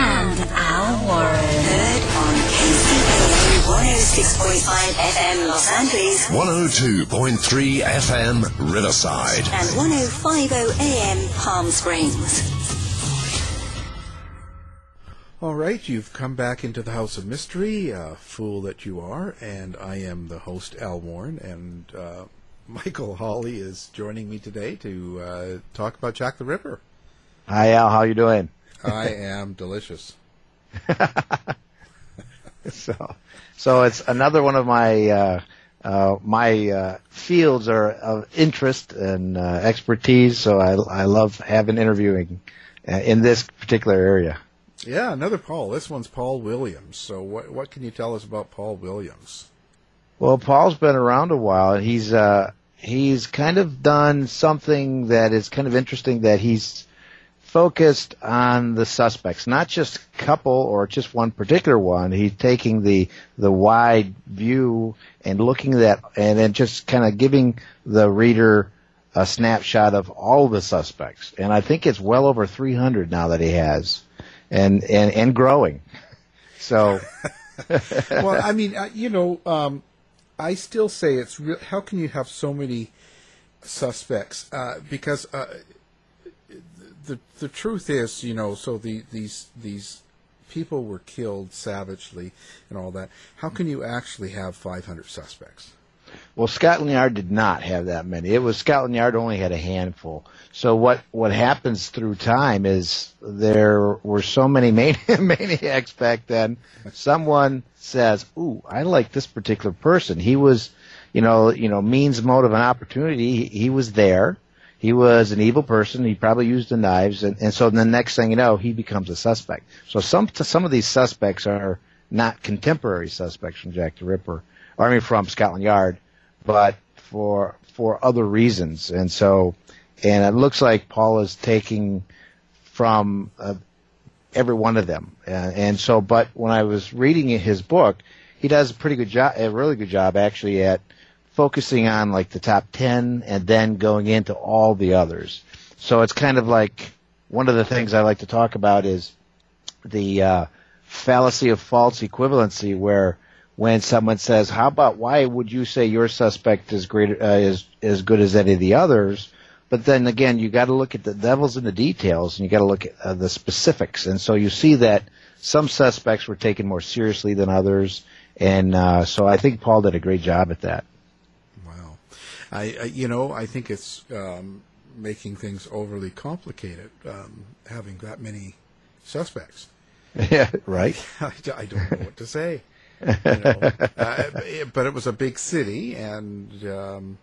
and Al Warren. Heard on KCAA 106.5 FM Los Angeles 102.3 FM Riverside. and 1050 AM Palm Springs. All right, you've come back into the House of Mystery, uh, fool that you are, and I am the host, Al Warren, and uh, Michael Hawley is joining me today to uh, talk about Jack the Ripper. Hi Al, how you doing? I am delicious. So, so it's another one of my uh, uh, my uh, fields are of interest and uh, expertise. So I I love having interviewing uh, in this particular area. Yeah, another Paul. This one's Paul Williams. So, what what can you tell us about Paul Williams? Well, Paul's been around a while. and He's uh, he's kind of done something that is kind of interesting. That he's focused on the suspects, not just a couple or just one particular one. He's taking the the wide view and looking at that, and then just kind of giving the reader a snapshot of all the suspects. And I think it's well over 300 now that he has, and and and growing. So. well, I mean, uh, you know, um, I still say it's real. How can you have so many suspects? Uh, because uh, the the truth is, you know, so the these these people were killed savagely and all that. How can you actually have 500 suspects? Well, Scotland Yard did not have that many. It was Scotland Yard only had a handful. So what what happens through time is there were so many mani- maniacs back then. Someone says, "Ooh, I like this particular person. He was, you know, you know, means, motive, and opportunity. He, he was there. He was an evil person. He probably used the knives, and, and so the next thing you know, he becomes a suspect. So some some of these suspects are not contemporary suspects from Jack the Ripper, or I mean from Scotland Yard, but for for other reasons. And so, and it looks like Paul is taking from uh, every one of them. Uh, and so, but when I was reading his book, he does a pretty good job, a really good job actually at focusing on like the top 10 and then going into all the others. So it's kind of like one of the things I like to talk about is the uh, fallacy of false equivalency where when someone says, "How about why would you say your suspect is great uh, is as good as any of the others?" But then again, you got to look at the devil's in the details, and you got to look at uh, the specifics. And so you see that some suspects were taken more seriously than others, and uh, so I think Paul did a great job at that. I, I you know I think it's um, making things overly complicated um, having that many suspects. Yeah, right. I, I don't know what to say. You know, uh, but it was a big city, and um,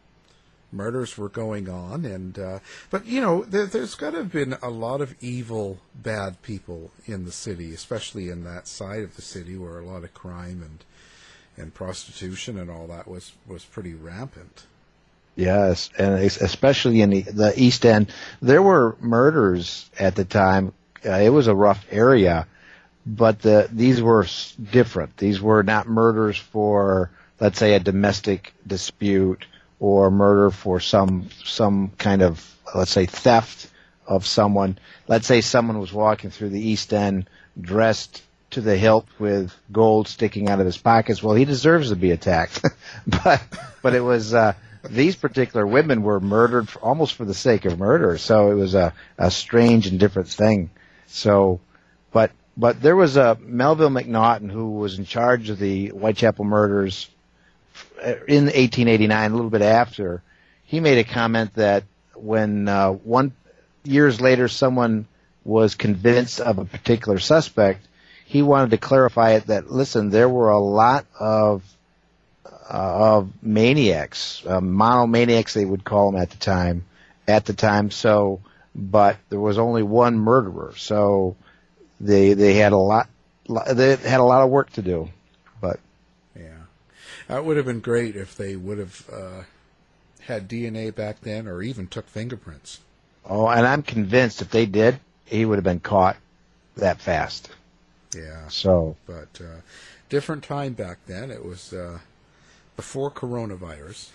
murders were going on, and uh, but you know, there, there's got to have been a lot of evil, bad people in the city, especially in that side of the city where a lot of crime and and prostitution and all that was was pretty rampant. Yes, and especially in the, the East End, there were murders at the time. Uh, it was a rough area, but the these were different. These were not murders for, let's say, a domestic dispute or murder for some some kind of, let's say, theft of someone. Let's say someone was walking through the East End dressed to the hilt with gold sticking out of his pockets. Well, he deserves to be attacked, but but it was. Uh, these particular women were murdered for, almost for the sake of murder. So it was a, a strange and different thing. So, but but there was a Melville Macnaghten who was in charge of the Whitechapel murders in 1889, a little bit after. He made a comment that when uh, one years later someone was convinced of a particular suspect, he wanted to clarify it that listen, there were a lot of of maniacs, uh, monomaniacs they would call them at the time, at the time. So, but there was only one murderer, so they they had a lot, they had a lot of work to do. But Yeah, that would have been great if they would have uh, had DNA back then, or even took fingerprints. oh, and I'm convinced if they did, he would have been caught that fast. Yeah. So But uh, different time back then. It was uh, before coronavirus.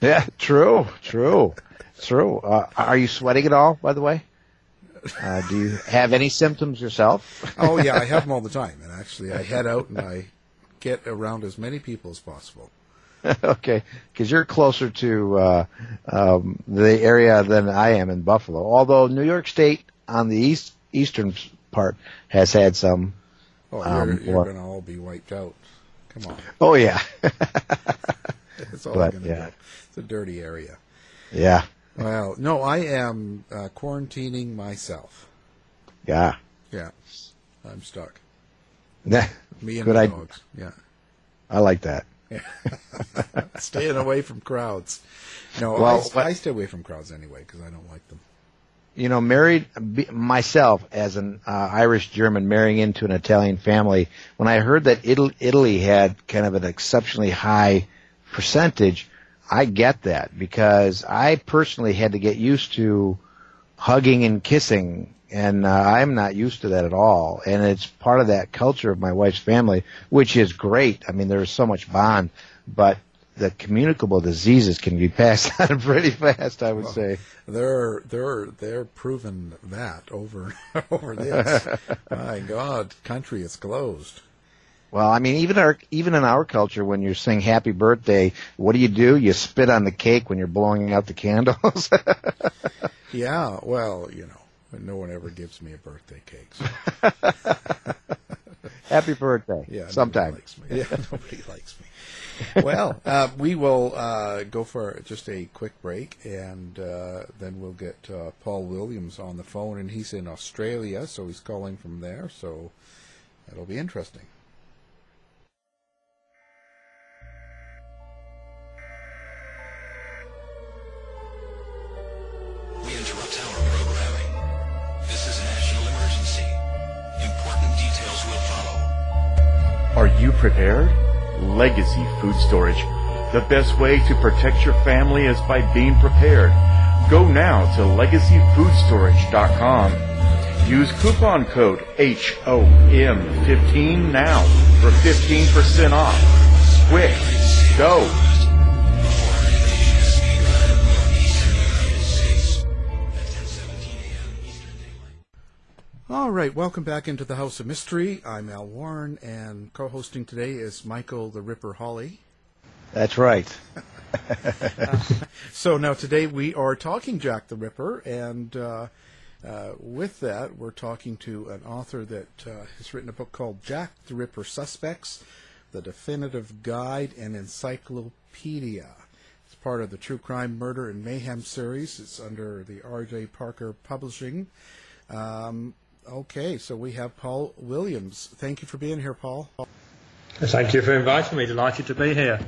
yeah, true, true, true. Uh, are you sweating at all? By the way, uh, do you have any symptoms yourself? Oh yeah, I have them all the time, and actually, I head out and I get around as many people as possible. okay, because you're closer to uh, um, the area than I am in Buffalo. Although New York State on the east eastern part has had some. Oh, um, you're, you're going to all be wiped out. Come on, Oh yeah, it's all But, going to yeah. be. It's a dirty area. yeah, Well, no, I am uh, quarantining myself. yeah. Yeah, I'm stuck. Nah, Me and Good my idea. dogs. Yeah. I like that. Yeah. Staying away from crowds. No, Well, I, I stay away from crowds anyway because I don't like them. You know, married myself as an uh, Irish German marrying into an Italian family. When I heard that Italy, Italy had kind of an exceptionally high percentage, I get that because I personally had to get used to hugging and kissing, and uh, I'm not used to that at all. And it's part of that culture of my wife's family, which is great. I mean, there's so much bond, but the communicable diseases can be passed on pretty fast, I would say. They're they're they're proven that over over this. My God, country is closed. Well, I mean, even our even in our culture, when you're saying "Happy Birthday," what do you do? You spit on the cake when you're blowing out the candles. Yeah, well, you know, no one ever gives me a birthday cake. So, Happy birthday! yeah, sometimes. nobody likes me. Yeah, nobody likes me. Well, uh, we will uh, go for just a quick break, and uh, then we'll get uh, Paul Williams on the phone, and he's in Australia, so he's calling from there. So that'll be interesting. We interrupt our programming. This is national emergency. Important details will follow. Are you prepared? Legacy Food Storage. The best way to protect your family is by being prepared. Go now to legacyfoodstorage.com. Use coupon code HOM15 now for 15% off. Quick, go. All right, welcome back into the House of Mystery. I'm Al Warren, and co-hosting today is Michael the Ripper Hawley. That's right. So now today we are talking Jack the Ripper, and uh, uh, with that we're talking to an author that uh, has written a book called Jack the Ripper Suspects: The Definitive Guide and Encyclopedia. It's part of the True Crime, Murder, and Mayhem series. It's under the R.J. Parker Publishing. Um, okay, so we have Paul Williams. Thank you for being here, Paul. Thank you for inviting me. Delighted to be here.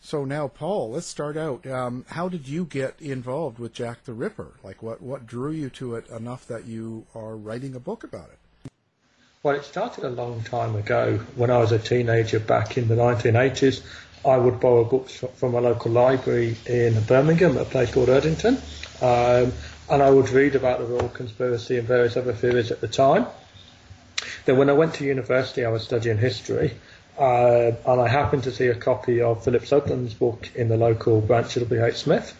So now, Paul, let's start out. Um, how did you get involved with Jack the Ripper? Like, what what drew you to it enough that you are writing a book about it? Well, it started a long time ago. When I was a teenager back in the 1980s, I would borrow books from a local library in Birmingham, a place called Erdington, um, and I would read about the Royal Conspiracy and various other theories at the time. Then, when I went to university, I was studying history, uh, and I happened to see a copy of Philip Sugden's book in the local branch of W.H. Smith,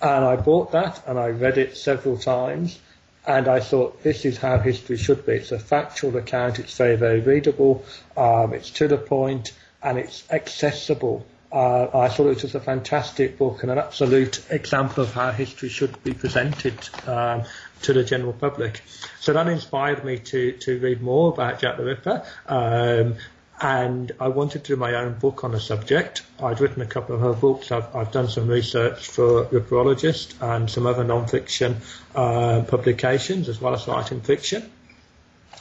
and I bought that and I read it several times. And I thought this is how history should be. It's a factual account. It's very, very readable. Um, it's to the point and it's accessible. Uh, I thought it was just a fantastic book and an absolute example of how history should be presented um, to the general public. So that inspired me to, to read more about Jack the Ripper. Um, and I wanted to do my own book on the subject. I'd written a couple of her books. I've, I've done some research for Ripperologist and some other non-fiction uh, publications as well as writing fiction.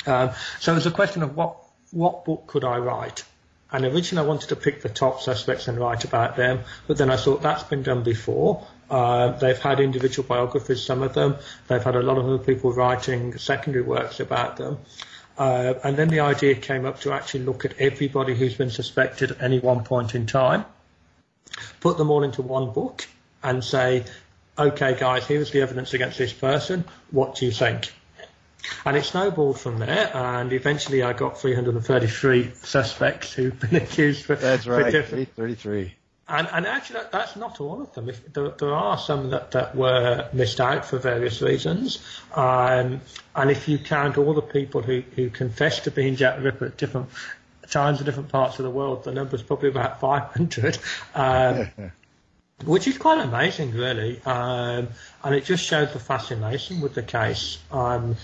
Um, so it was a question of what what book could I write? And originally I wanted to pick the top suspects and write about them, but then I thought that's been done before. Uh, they've had individual biographies, some of them. They've had a lot of other people writing secondary works about them. Uh, and then the idea came up to actually look at everybody who's been suspected at any one point in time, put them all into one book, and say, okay, guys, here's the evidence against this person. What do you think? And it snowballed from there, and eventually I got 333 suspects who've been accused for. That's right, for different, 333. and, and actually, that, that's not all of them. If, there, there are some that, that were missed out for various reasons. Um, and if you count all the people who, who confessed to being Jack the Ripper at different times in different parts of the world, the number's probably about 500. Um, which is quite amazing, really. Um, and it just shows the fascination with the case. Um,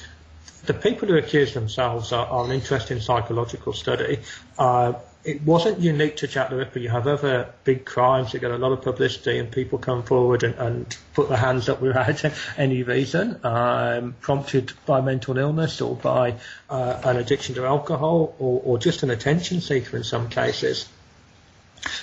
the people who accuse themselves are, are an interesting psychological study. Uh, it wasn't unique to Jack the Ripper. You have other big crimes that get a lot of publicity, and people come forward and, and put their hands up without any reason, um, prompted by mental illness or by uh, an addiction to alcohol, or, or just an attention seeker in some cases.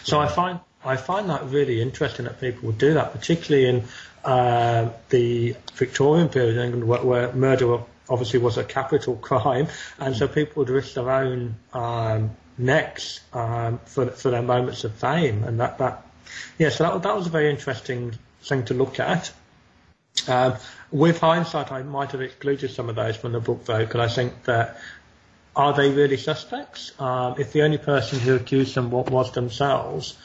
So I find I find that really interesting that people would do that, particularly in uh, the Victorian period in England, where, where murder obviously was a capital crime, and so people would risk their own um, necks um, for for their moments of fame, and that that yeah, so that that was a very interesting thing to look at. Um, with hindsight, I might have excluded some of those from the book though, because I think that are they really suspects? Um, if the only person who accused them was themselves,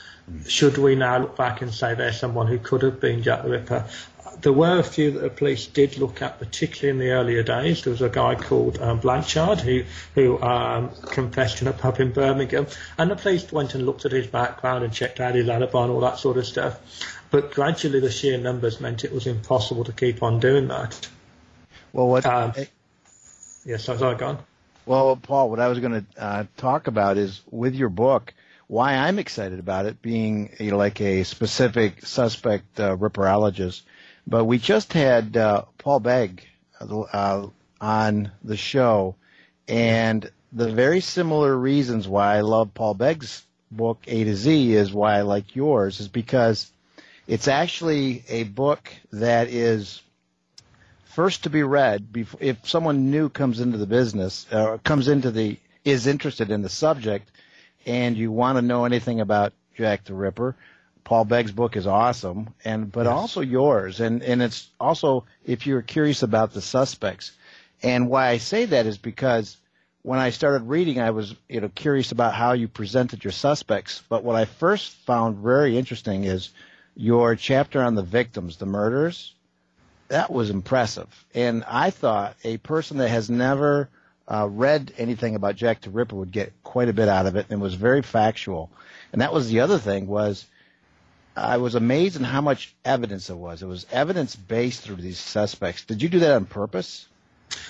should we now look back and say there's someone who could have been Jack the Ripper? There were a few that the police did look at, particularly in the earlier days. There was a guy called um, Blanchard who who um, confessed in a pub in Birmingham, and the police went and looked at his background and checked out his alibi and all that sort of stuff. But gradually, the sheer numbers meant it was impossible to keep on doing that. Well, what? Um, yes, I was gone. Well, Paul, what I was going to uh, talk about is with your book, why I'm excited about it being like a specific suspect uh, ripperologist. But we just had uh, Paul Begg uh, on the show, and the very similar reasons why I love Paul Begg's book A to Z is why I like yours is because it's actually a book that is first to be read before if someone new comes into the business or comes into the is interested in the subject and you want to know anything about Jack the Ripper, Paul Begg's book is awesome, and but yes. also yours, and and it's also if you're curious about the suspects, and why I say that is because when I started reading, I was you know curious about how you presented your suspects, but what I first found very interesting is your chapter on the victims, the murders. That was impressive, and I thought a person that has never uh, read anything about Jack the Ripper would get quite a bit out of it, and was very factual. And that was the other thing was I was amazed in how much evidence there was. It was evidence based through these suspects. Did you do that on purpose?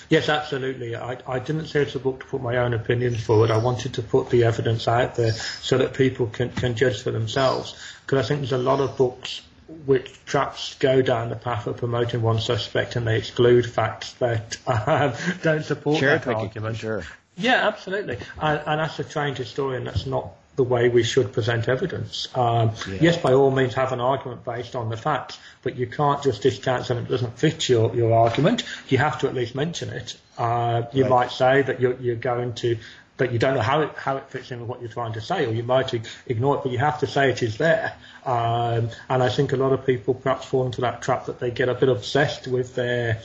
Yes, absolutely. I, I didn't say it's a book to put my own opinions forward. I wanted to put the evidence out there so that people can, can judge for themselves. Because I think there's a lot of books which perhaps go down the path of promoting one suspect and they exclude facts that uh, don't support Cherry that argument. Sure. Yeah, absolutely. And, and as a trained historian, that's not the way we should present evidence. Um, Yeah. Yes, by all means, have an argument based on the facts, but you can't just discount something that doesn't fit your, your argument. You have to at least mention it. Uh, you Right. might say that you're, you're going to, that you don't know how it, how it fits in with what you're trying to say, or you might ignore it, but you have to say it is there. Um, and I think a lot of people perhaps fall into that trap that they get a bit obsessed with their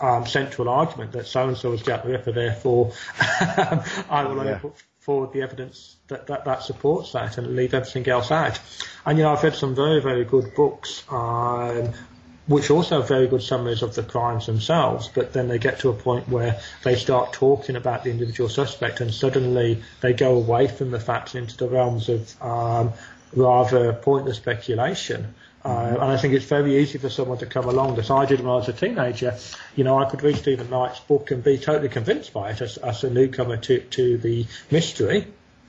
um, central argument that so and so is Jack the Ripper, therefore I will only Yeah. put forward the evidence that, that, that supports that and leave everything else out. And you know, I've read some very, very good books, um, which also have very good summaries of the crimes themselves, but then they get to a point where they start talking about the individual suspect and suddenly they go away from the facts into the realms of um, rather pointless speculation. Uh, and I think it's very easy for someone to come along, as I did when I was a teenager. You know, I could read Stephen Knight's book and be totally convinced by it as, as a newcomer to, to the mystery.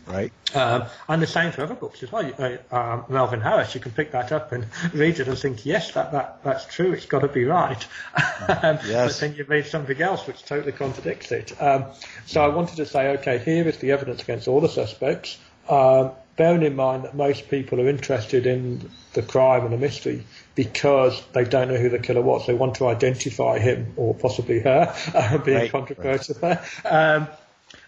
Right. Um, and the same for other books as well. Uh, um, Melvin Harris, you can pick that up and read it and think, yes, that, that that's true. It's got to be right. um, But then you read something else which totally contradicts it. Um, so I wanted to say, okay, here is the evidence against all the suspects. Um, bearing in mind that most people are interested in the crime and the mystery because they don't know who the killer was. They want to identify him or possibly her, uh, being Right, controversial there.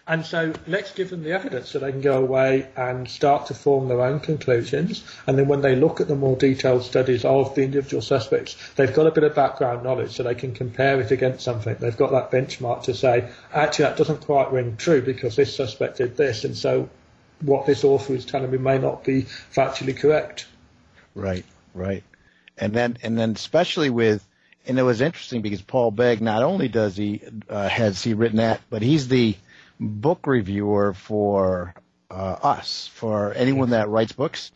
And so let's give them the evidence so they can go away and start to form their own conclusions. And then when they look at the more detailed studies of the individual suspects, they've got a bit of background knowledge so they can compare it against something. They've got that benchmark to say, actually, that doesn't quite ring true because this suspect did this. And so what this author is telling me may not be factually correct. Right, right. And then, and then especially with, and it was interesting because Paul Begg, not only does he, uh, has he written that, but he's the book reviewer for, uh, us, for anyone that writes books.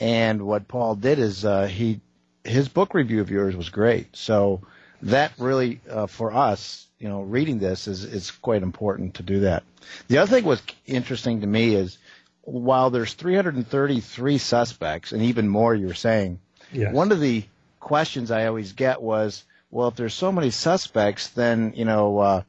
And what Paul did is, uh, he, his book review of yours was great. So that really, uh, for us, you know, reading this is, is quite important to do that. The other thing was interesting to me is while there's 333 suspects and even more you were saying, Yes. one of the questions I always get was, well, if there's so many suspects, then, you know, uh,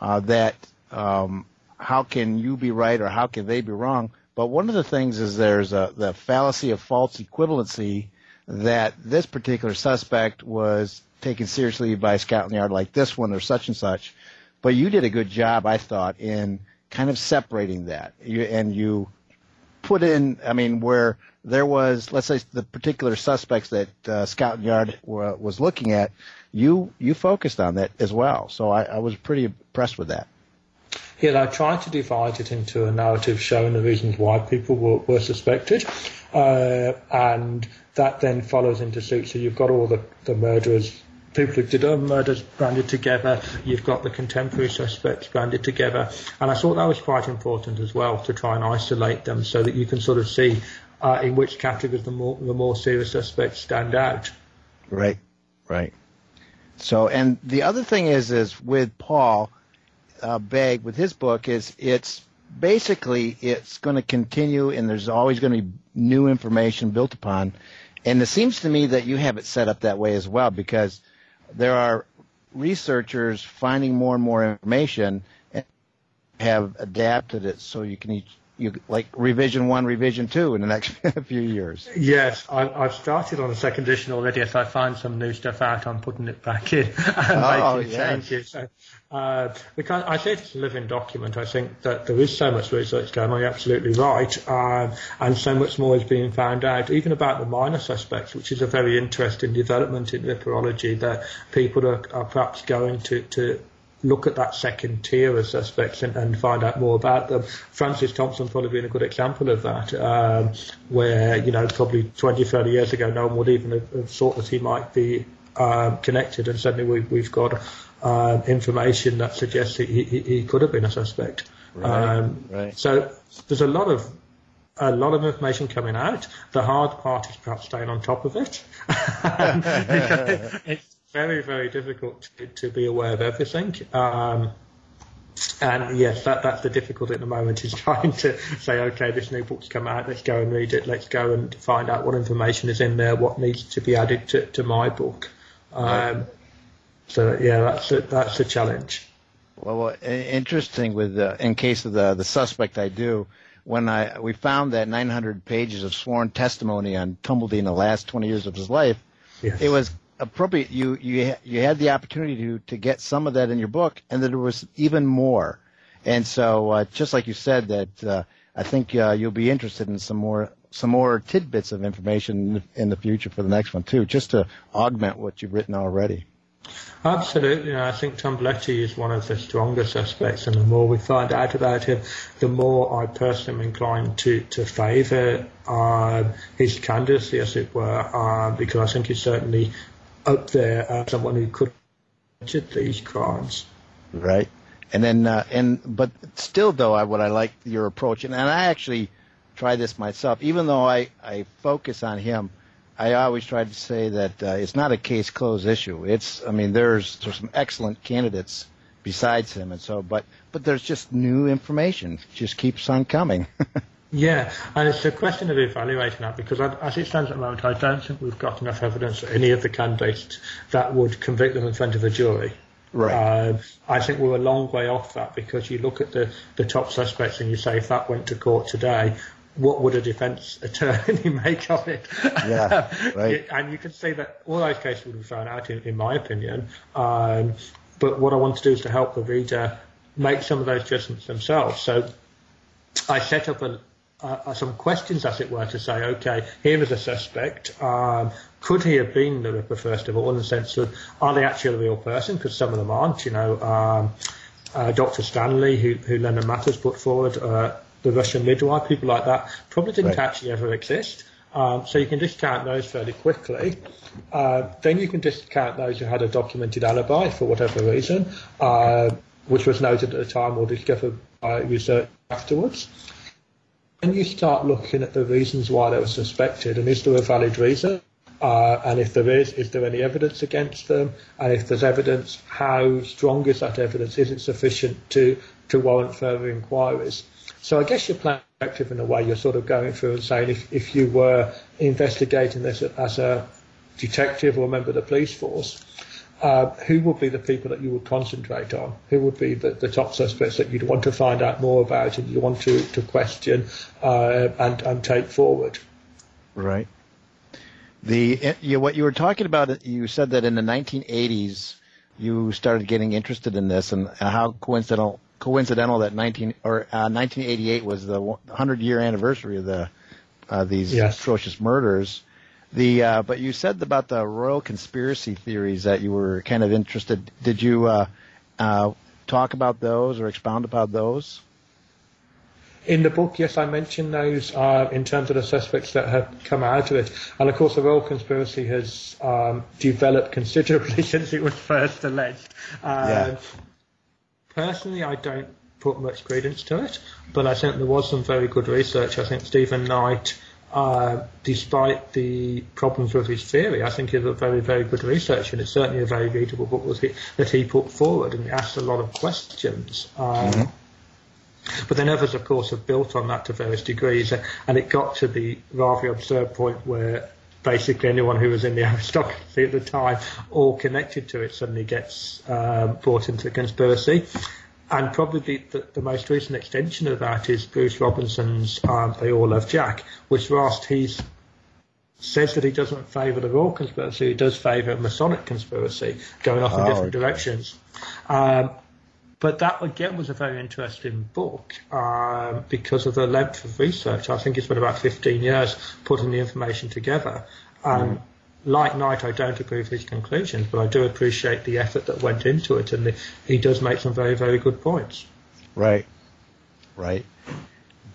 uh, that, um, how can you be right or how can they be wrong? But one of the things is there's a, the fallacy of false equivalency that this particular suspect was taken seriously by Scotland Yard like this one or such and such. But you did a good job, I thought, in kind of separating that. You, and you put in, I mean, where there was, let's say, the particular suspects that uh, Scotland Yard wa- was looking at, you you focused on that as well. So I, I was pretty impressed with that. Yeah, I tried to divide it into a narrative showing the reasons why people were, were suspected, uh, and that then follows into suit. So you've got all the, the murderers, people who did other murders branded together. You've got the contemporary suspects branded together, and I thought that was quite important as well to try and isolate them so that you can sort of see uh, in which categories the more the more serious suspects stand out. Right, right. So, and the other thing is, is with Paul uh, Begg with his book is it's basically it's going to continue, and there's always going to be new information built upon. And it seems to me that you have it set up that way as well, because there are researchers finding more and more information and have adapted it so you can each, you like revision one, revision two in the next few years. Yes, I, I've started on the second edition already. If I find some new stuff out, I'm putting it back in and Oh, making yes. changes. So, uh, because I say it's a living document. I think that there is so much research going on. You're absolutely right, um, and so much more is being found out, even about the minor suspects, which is a very interesting development in ripperology. That people are, are perhaps going to to look at that second tier of suspects and, and find out more about them. Francis Thompson probably being a good example of that, um, where, you know, probably 20, 30 years ago, no one would even have, have thought that he might be um, connected, and suddenly we, we've got um, information that suggests he, he, he could have been a suspect. Right, Um, right. So there's a lot of a lot of information coming out. The hard part is perhaps staying on top of it. It's very, very difficult to, to be aware of everything. Um, and yes, that, that's the difficulty at the moment is trying to say, okay, this new book's come out, let's go and read it, let's go and find out what information is in there, what needs to be added to, to my book. Um, so yeah, that's a, that's a challenge. Well, well interesting with uh, in case of the the suspect I do when I we found that 900 pages of sworn testimony on Tumblety in the last 20 years of his life, Yes. it was appropriate. You you you had the opportunity to to get some of that in your book, and that there was even more. And so, uh, just like you said, that uh, I think uh, you'll be interested in some more some more tidbits of information in the, in the future for the next one too, just to augment what you've written already. Absolutely, I think Tumblety is one of the stronger suspects, and the more we find out about him, the more I personally am inclined to, to favour um, his candidacy, as it were, um, because I think he's certainly up there as someone who could committed these crimes. Right. And then, uh, and but still, though, I what I like your approach, and, and I actually try this myself. Even though I I focus on him, I always try to say that uh, it's not a case closed issue. It's, I mean, there's there's some excellent candidates besides him, and so, but but there's just new information. It just keeps on coming. Yeah, and it's a question of evaluating that because I, as it stands at the moment, I don't think we've got enough evidence for any of the candidates that would convict them in front of a jury. Right. Um, I think we're a long way off that because you look at the, the top suspects and you say if that went to court today, what would a defence attorney make of it? Yeah, right. and you can see that all those cases would have thrown out, in, in my opinion. Um, but what I want to do is to help the reader make some of those judgments themselves. So I set up a, uh, some questions, as it were, to say, okay, here is a suspect. Um, could he have been the Ripper, first of all, in the sense of, are they actually a real person? Because some of them aren't. You know, um, uh, Dr. Stanley, who, who Leonard Matters put forward, uh, the Russian midwife, people like that, probably didn't Right. actually ever exist. Um, so you can discount those fairly quickly. Uh, then you can discount those who had a documented alibi for whatever reason, uh, which was noted at the time or discovered by research afterwards. Then you start looking at the reasons why they were suspected, and is there a valid reason? Uh, and if there is, is there any evidence against them? And if there's evidence, how strong is that evidence? Is it sufficient to, to warrant further inquiries? So I guess you're playing active in a way. You're sort of going through and saying if, if you were investigating this as a detective or a member of the police force, uh, who would be the people that you would concentrate on? Who would be the, the top suspects that you'd want to find out more about and you want to, to question uh, and, and take forward? Right. The you, what you were talking about, you said that in the 1980s you started getting interested in this, and how coincidental coincidental that 19 or uh, 1988 was the 100 year anniversary of the uh, these Yes. atrocious murders. The uh, but you said about the royal conspiracy theories that you were kind of interested. Did you uh, uh, talk about those or expound about those? In the book, yes, I mentioned those uh, in terms of the suspects that have come out of it. And of course, the royal conspiracy has um, developed considerably since it was first alleged. Um, Yeah. Personally, I don't put much credence to it, but I think there was some very good research. I think Stephen Knight, uh, despite the problems with his theory, I think is a very, very good researcher, and it's certainly a very readable book that he, that he put forward, and asked a lot of questions. Um, but then others, of course, have built on that to various degrees, and it got to the rather absurd point where basically anyone who was in the aristocracy at the time or connected to it suddenly gets um, brought into the conspiracy. And probably the, the most recent extension of that is Bruce Robinson's um, They All Love Jack, which whilst he says that he doesn't favour the royal conspiracy, he does favour a Masonic conspiracy going off in Oh, different okay. directions. Um, but that again was a very interesting book um, because of the length of research. I think it's been about 15 years putting the information together. Um, Like Knight, I don't agree with his conclusions, but I do appreciate the effort that went into it, and the, he does make some very, very good points. Right, right.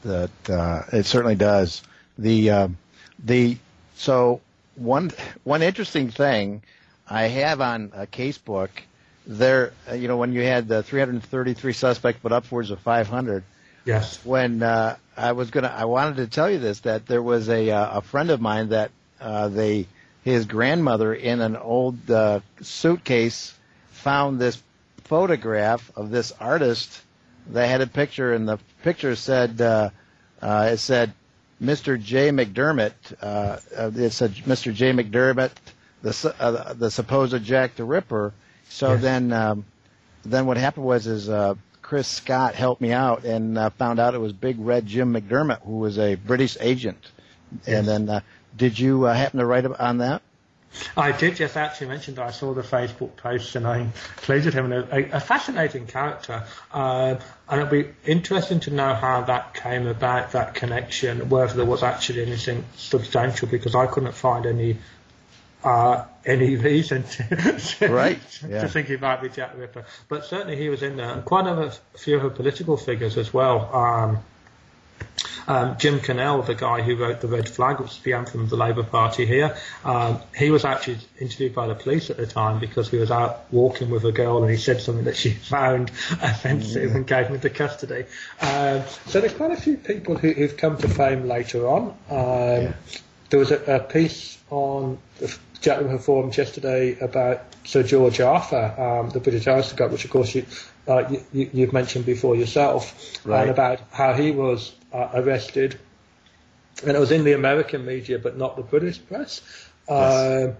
That uh, it certainly does. The um the so one one interesting thing I have on a casebook there. uh, You know, when you had the 333 suspects, but upwards of 500. Yes. When uh, I was gonna, I wanted to tell you this that there was a uh, a friend of mine that uh, they his grandmother in an old uh, suitcase found this photograph of this artist. They had a picture, and the picture said uh, uh, it said Mr. J. McDermott. Uh, uh, it said Mr. J. McDermott, the uh, the supposed Jack the Ripper. So Yes. then um, then what happened was is uh, Chris Scott helped me out and uh, found out it was Big Red Jim McDermott, who was a British agent. And then, uh, did you uh, happen to write on that? I did just actually mention that I saw the Facebook post and I included him in a, a, a fascinating character. Uh, and it'd be interesting to know how that came about, that connection, whether there was actually anything substantial, because I couldn't find any uh, any reason to, Right, to yeah. think he might be Jack Ripper. But certainly he was in there. And quite a few of the political figures as well. Um, um, Jim Connell, the guy who wrote The Red Flag, which is the anthem of the Labour Party here, um, he was actually interviewed by the police at the time because he was out walking with a girl and he said something that she found offensive and gave him into custody. Um, so there's quite a few people who, who've come to fame later on. Um, There was a, a piece on the Ripper forums yesterday about Sir George Arthur, um, the British aristocrat, which of course you, uh, you, you've mentioned before yourself, Right. and about how he was uh, arrested, and it was in the American media, but not the British press. Um,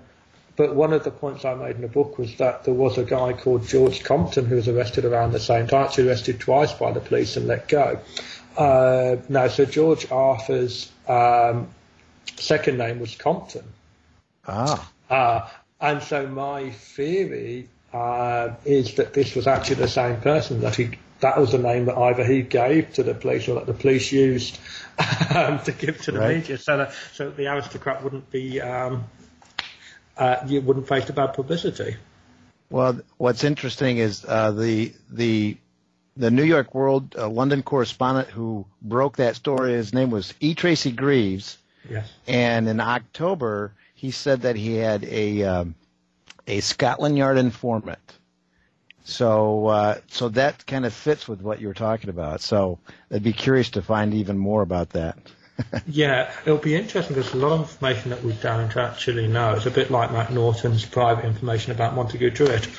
but one of the points I made in the book was that there was a guy called George Compton who was arrested around the same time, actually arrested twice by the police and let go. Uh, now, so George Arthur's um, second name was Compton. Ah. Uh, and so my theory uh, is that this was actually the same person that he that was the name that either he gave to the police or that the police used um, to give to the Right. media, so that so that the aristocrat wouldn't be um, uh, you wouldn't face the bad publicity. Well, what's interesting is uh, the the the New York World uh, London correspondent who broke that story. His name was E. Tracy Greaves, Yes. and in October he said that he had a um, a Scotland Yard informant. So uh, so that kind of fits with what you were talking about. So I'd be curious to find even more about that. Yeah, it'll be interesting because a lot of information that we don't actually know. It's a bit like Macnaghten's private information about Montague Druitt.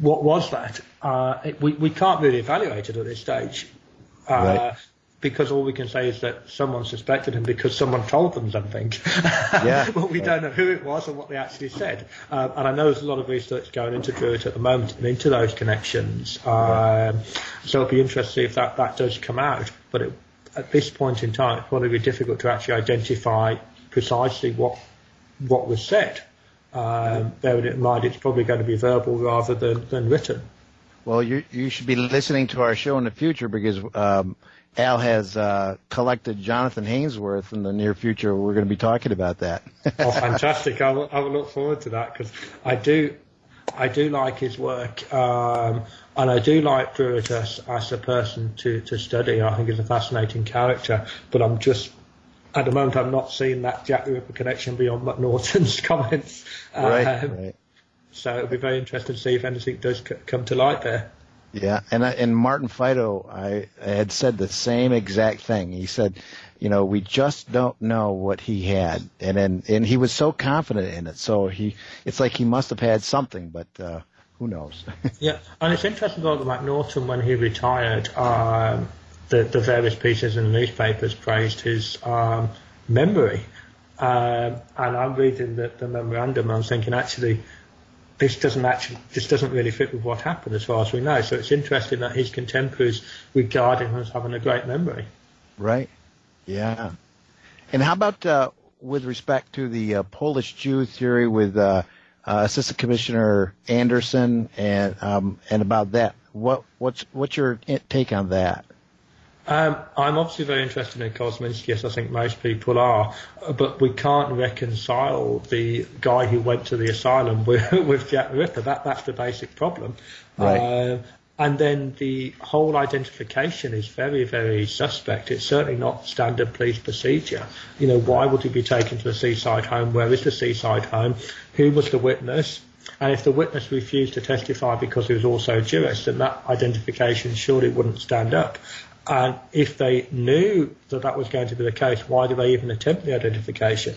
What was that? Uh, it, we, we can't really evaluate it at this stage. Uh, Right. Because all we can say is that someone suspected him because someone told them something. Yeah. but we don't know who it was or what they actually said. Um, and I know there's a lot of research going into Druitt at the moment and into those connections. Um, so it'll be interesting to see if that, that does come out. But it, at this point in time, it's probably be difficult to actually identify precisely what what was said. Um, bearing in mind, it's probably going to be verbal rather than, than written. Well, you you should be listening to our show in the future because um, Al has uh, collected Jonathan Hainsworth in the near future. We're going to be talking about that. Oh, fantastic! I will, I will look forward to that because I do, I do like his work, um, and I do like Druitt as, as a person to, to study. I think he's a fascinating character, but I'm just at the moment I'm not seeing that Jack the Ripper connection beyond Macnaghten's comments. right, Um, right. So it'll be very interesting to see if anything does c- come to light there. Yeah, and I- and Martin Fido, I, I had said the same exact thing. He said, you know, we just don't know what he had, and and and he was so confident in it. So he, it's like he must have had something, but uh, who knows? Yeah, and it's interesting about Macnaghten when he retired. Um, the, the various pieces in the newspapers praised his um, memory, um, and I'm reading the, the memorandum and I'm thinking actually this doesn't actually this doesn't really fit with what happened as far as we know. So it's interesting that his contemporaries regard him as having a great memory. Right. Yeah. And how about uh, with respect to the uh, Polish Jew theory with uh, uh, Assistant Commissioner Anderson and um, and about that? What what's what's your take on that? Um, I'm obviously very interested in Kosminski, as I think most people are, but we can't reconcile the guy who went to the asylum with, with Jack the Ripper. That, that's the basic problem. Right. Um, and then the whole identification is very, very suspect. It's certainly not standard police procedure. You know, why would he be taken to a seaside home? Where is the seaside home? Who was the witness? And if the witness refused to testify because he was also a Jewish, then that identification surely wouldn't stand up. And if they knew that that was going to be the case, why do they even attempt the identification?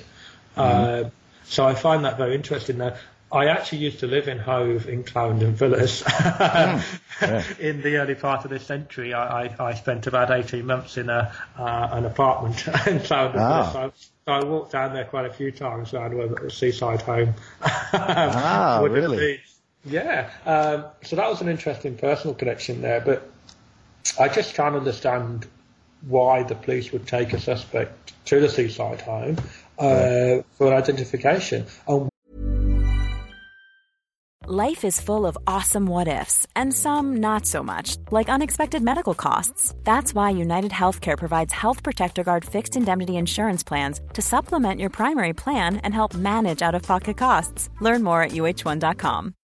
Uh, so I find that very interesting. Now, I actually used to live in Hove in Clarendon Villas. in the early part of this century, I, I, I spent about 18 months in a, uh, an apartment in Clarendon Ah. Villas. So, so I walked down there quite a few times around where the seaside home Ah, would really? be. Yeah. Um, so that was an interesting personal connection there. But I just can't understand why the police would take a suspect to the seaside home uh, for identification. And Life is full of awesome what ifs, and some not so much, like unexpected medical costs. That's why United Healthcare provides Health Protector Guard fixed indemnity insurance plans to supplement your primary plan and help manage out of pocket costs. Learn more at uh1.com.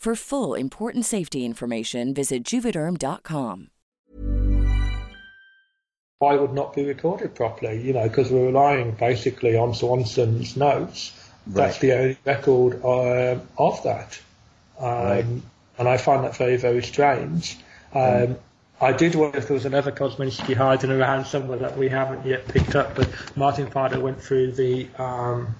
For full important safety information, visit juvederm.com. why would not be recorded properly? You know, because we're relying basically on Swanson's notes. That's the only record um, of that. Um, Right. And I find that very, very strange. Um, I did wonder if there was another Kosminski hiding around somewhere that we haven't yet picked up, but Martin Fido went through the um,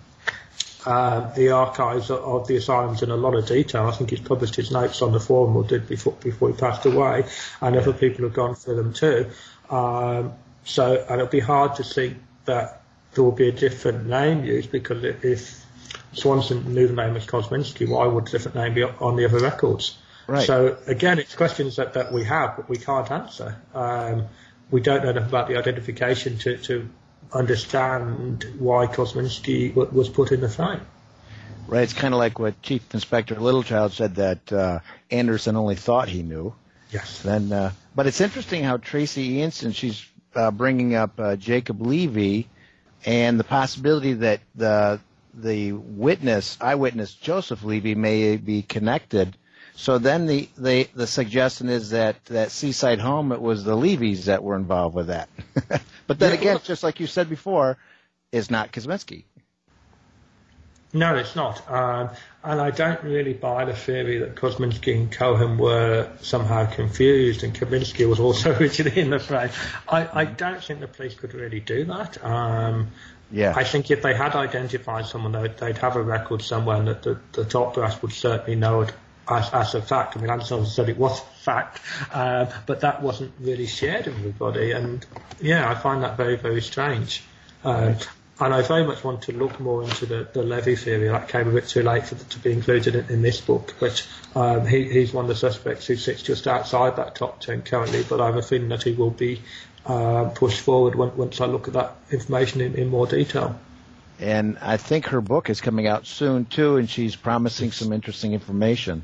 uh, the archives of, the asylums in a lot of detail. I think he's published his notes on the forum or did before before he passed away, and other people have gone through them too. Um, so, and it'll be hard to see that there will be a different name used because if- if Swanson knew the name as Kosminski, why would a different name be on the other records? Right. So again, it's questions that, that we have, but we can't answer. Um, we don't know enough about the identification to, to understand why Kosminski was put in the frame. Right. It's kind of like what Chief Inspector Littlechild said that uh, Anderson only thought he knew. Yes. Then, uh, but it's interesting how Tracy Eanston she's uh, bringing up uh, Jacob Levy and the possibility that the the witness eyewitness Joseph Levy may be connected. So then the, the the suggestion is that that seaside home it was the Levys that were involved with that. but then Yeah. again, just like you said before, is not Kosminski. No, it's not. Um, and I don't really buy the theory that Kosminski and Cohen were somehow confused and Kaminsky was also originally in the frame. I, I don't think the police could really do that. Um, Yeah. I think if they had identified someone, they'd, they'd have a record somewhere and that the, the top brass would certainly know it as, as a fact. I mean, Anderson said it was fact, um, but that wasn't really shared with everybody. And yeah, I find that very, very strange. Um, and I very much want to look more into the, the Levy theory. That came a bit too late for to be included in, in this book, but um, he, he's one of the suspects who sits just outside that top ten currently. But I have a feeling that he will be uh, pushed forward when, once I look at that information in, in more detail. And I think her book is coming out soon too, and she's promising some interesting information.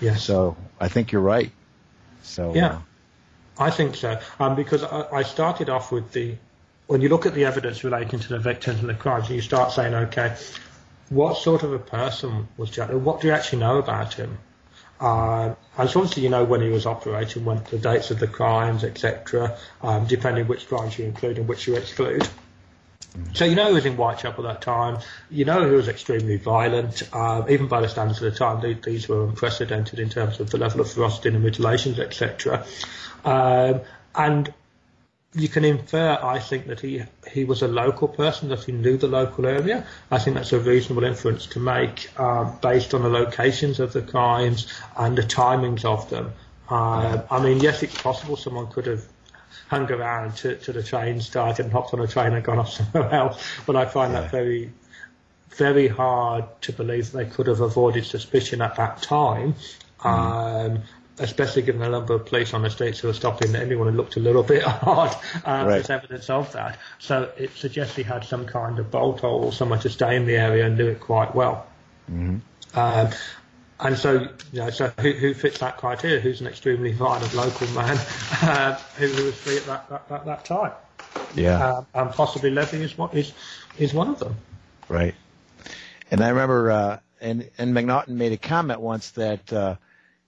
Yes. So I think you're right. So Yeah, uh, I think so. Um, because I, I started off with the, when you look at the evidence relating to the victims and the crimes, and you start saying, okay, what sort of a person was Jack? What do you actually know about him? Um, and so obviously you know when he was operating, when the dates of the crimes, etc., um, depending which crimes you include and which you exclude. So you know he was in Whitechapel at that time. You know he was extremely violent. Um, even by the standards of the time, these, these, were unprecedented in terms of the level of thrusting and mutilations, etc. Um, and you can infer, I think, that he he was a local person, that he knew the local area. I think that's a reasonable inference to make uh, based on the locations of the crimes and the timings of them. Uh, I mean, yes, it's possible someone could have hung around to, to the train started and hopped on a train and gone off somewhere else, but I find yeah. that very, very hard to believe that they could have avoided suspicion at that time. Mm. Um, especially given the number of police on the streets who were stopping anyone who looked a little bit odd. Um, right. There's evidence of that. So it suggests he had some kind of bolt hole or somewhere to stay in the area and knew it quite well. Mm-hmm. Um, and so, you know, so who, who, fits that criteria? Who's an extremely violent local man uh, who, who, was free at that, that, that, that time? Yeah. Uh, and possibly Levy is, what, is, is one of them. Right. And I remember, uh, and, and Macnaghten made a comment once that, uh,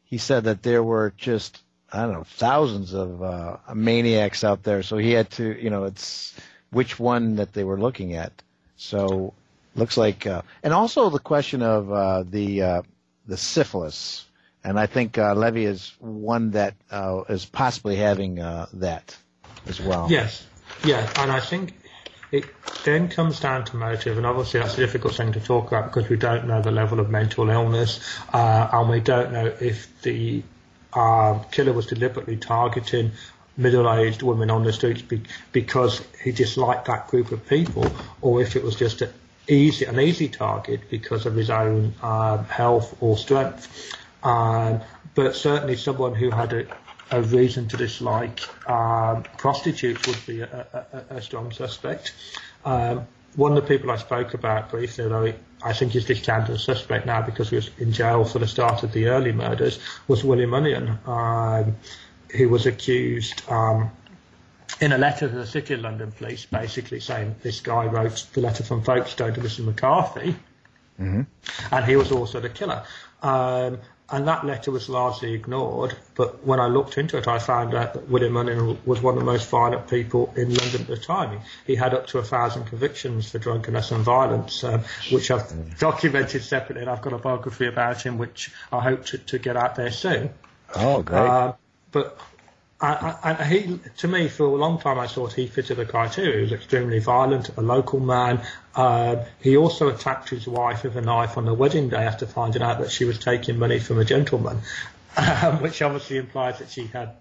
he said that there were just I don't know thousands of uh, maniacs out there. So he had to, you know, it's which one that they were looking at. So looks like, uh, and also the question of uh, the uh, the syphilis, and I think uh, Levy is one that uh, is possibly having uh, that as well. Yes, yeah, and I think it then comes down to motive, and obviously that's a difficult thing to talk about because we don't know the level of mental illness, uh, and we don't know if the uh, killer was deliberately targeting middle-aged women on the streets be- because he disliked that group of people, or if it was just a easy, an easy target because of his own um, health or strength. Um, but certainly someone who had a, a reason to dislike um, prostitutes would be a, a, a strong suspect. Um, one of the people I spoke about briefly, though I think he's discounted as suspect now because he was in jail for the start of the early murders, was William Onion, um, who was accused um, in a letter to the City of London Police, basically saying this guy wrote the letter from Folkestone to Mr McCarthy, mm-hmm. and he was also the killer. Um, and that letter was largely ignored. But when I looked into it, I found out that William Onion was one of the most violent people in London at the time. He, had up to a thousand convictions for drunkenness and violence, um, which I've documented separately, and I've got a biography about him, which I hope to, to get out there soon. Oh, great! Uh, but I, I, he, to me, for a long time, I thought he fitted the criteria. He was extremely violent, a local man. Uh, he also attacked his wife with a knife on the wedding day after finding out that she was taking money from a gentleman, um, which obviously implies that she had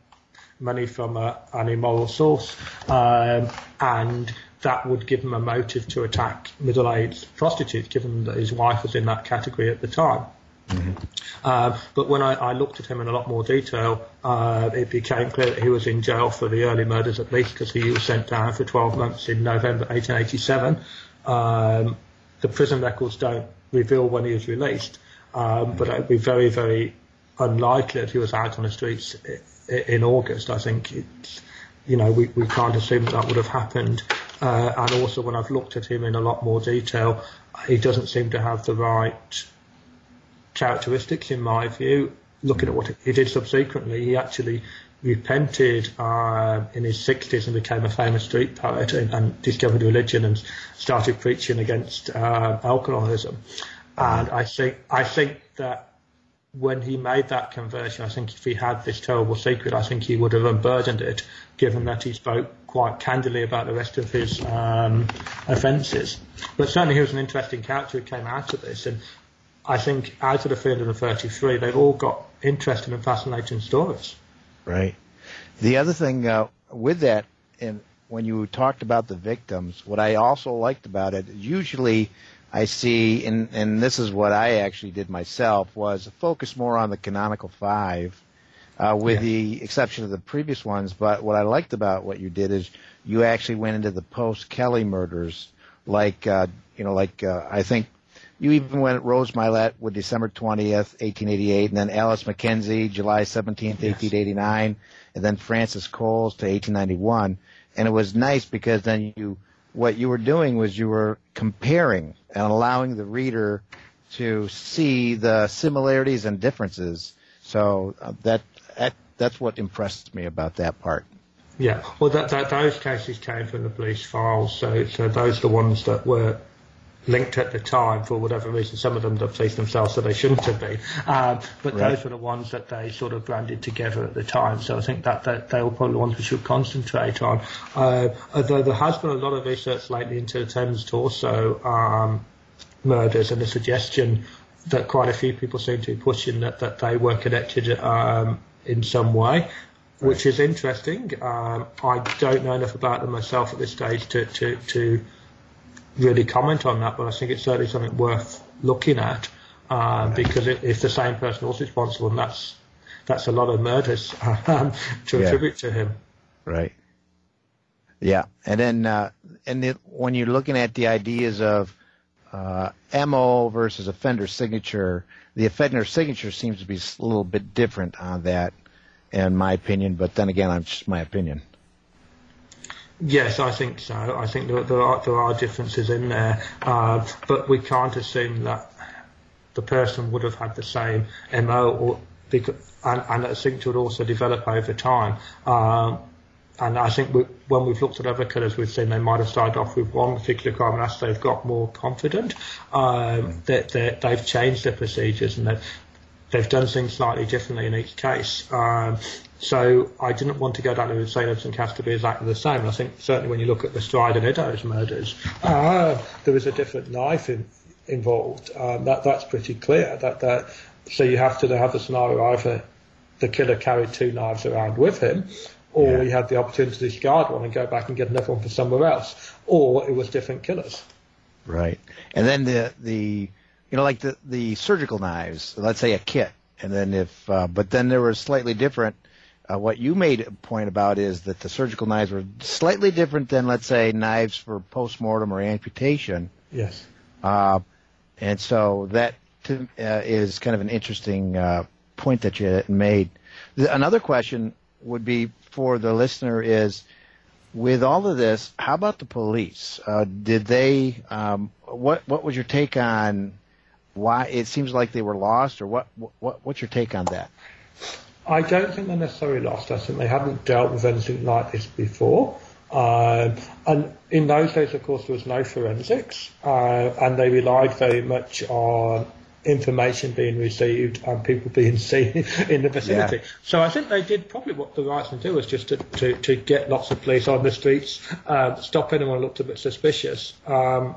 money from a, an immoral source, um, and that would give him a motive to attack middle-aged prostitutes, given that his wife was in that category at the time. Mm-hmm. Uh, but when I, I, looked at him in a lot more detail, uh, it became clear that he was in jail for the early murders at least because he was sent down for 12 months in November 1887. Um, the prison records don't reveal when he was released, um, but it would be very, very unlikely that he was out on the streets in August. I think it's, you know, we, we can't assume that, that would have happened. Uh, and also when I've looked at him in a lot more detail, he doesn't seem to have the right characteristics, in my view. Looking at what he did subsequently, he actually repented uh, in his 60s and became a famous street poet and, and discovered religion and started preaching against uh, alcoholism. And I think I think that when he made that conversion, I think if he had this terrible secret, I think he would have unburdened it, given that he spoke quite candidly about the rest of his um, offences. But certainly he was an interesting character who came out of this, and I think out of the 333, they've all got interesting and fascinating stories. Right. The other thing uh, with that, and when you talked about the victims, what I also liked about it, usually I see, and, and this is what I actually did myself, was focus more on the canonical five, uh, with yeah. the exception of the previous ones. But what I liked about what you did is you actually went into the post Kelly murders, like uh, you know, like uh, I think you even went Rose Mylett with December 20th, 1888, and then Alice McKenzie, July 17th, yes. 1889, and then Frances Coles to 1891. And it was nice because then you, what you were doing was you were comparing and allowing the reader to see the similarities and differences. So uh, that, that that's what impressed me about that part. Yeah, well, that, that those cases came from the police files, so so those are the ones that were linked at the time for whatever reason. Some of them have police themselves said they shouldn't have been, um, but Right. those were the ones that they sort of branded together at the time. So I think that, that they were probably the ones we should concentrate on. Uh, although there has been a lot of research lately into the Thames Torso um, murders and the suggestion that quite a few people seem to be pushing that, that they were connected um, in some way, which is interesting. Um, I don't know enough about them myself at this stage to, to, to really comment on that, but I think it's certainly something worth looking at um, because it, if the same person was responsible, and that's that's a lot of murders um, to Yeah. attribute to him. Right. Yeah, and then uh, and it, when you're looking at the ideas of uh, MO versus offender signature, the offender signature seems to be a little bit different on that, in my opinion. But then again, I'm just my opinion. Yes, I think so. I think there, there are there are differences in there, uh, but we can't assume that the person would have had the same MO, or and, and that signature would also develop over time. Um, and I think we, when we've looked at other killers, we've seen they might have started off with one particular crime, and as they've got more confident, um, that they, they've changed their procedures and they've, they've done things slightly differently in each case. Um, so I didn't want to go down the route saying everything has to be exactly the same. I think certainly when you look at the Stride and Eddowes murders, uh, there was a different knife in, involved. Um, that that's pretty clear. That that so you have to have the scenario either the killer carried two knives around with him, or he had the opportunity to discard one and go back and get another one for somewhere else, or it was different killers. Right. And then the the you know like the the surgical knives, let's say a kit, and then if uh, but then there was slightly different. Uh, what you made a point about is that the surgical knives were slightly different than let's say knives for post-mortem or amputation. Yes. Uh, and so that to, uh, is kind of an interesting uh, point that you made. The, another question would be for the listener is, with all of this, how about the police? Uh, did they? Um, what What was your take on why it seems like they were lost, or what? What What's your take on that? I don't think they're necessarily lost. I think they haven't dealt with anything like this before. Um, and in those days, of course, there was no forensics, uh, and they relied very much on information being received and people being seen in the vicinity. Yeah. So I think they did probably what the right thing to do was just to, to, to get lots of police on the streets, uh, stop anyone who looked a bit suspicious. Um,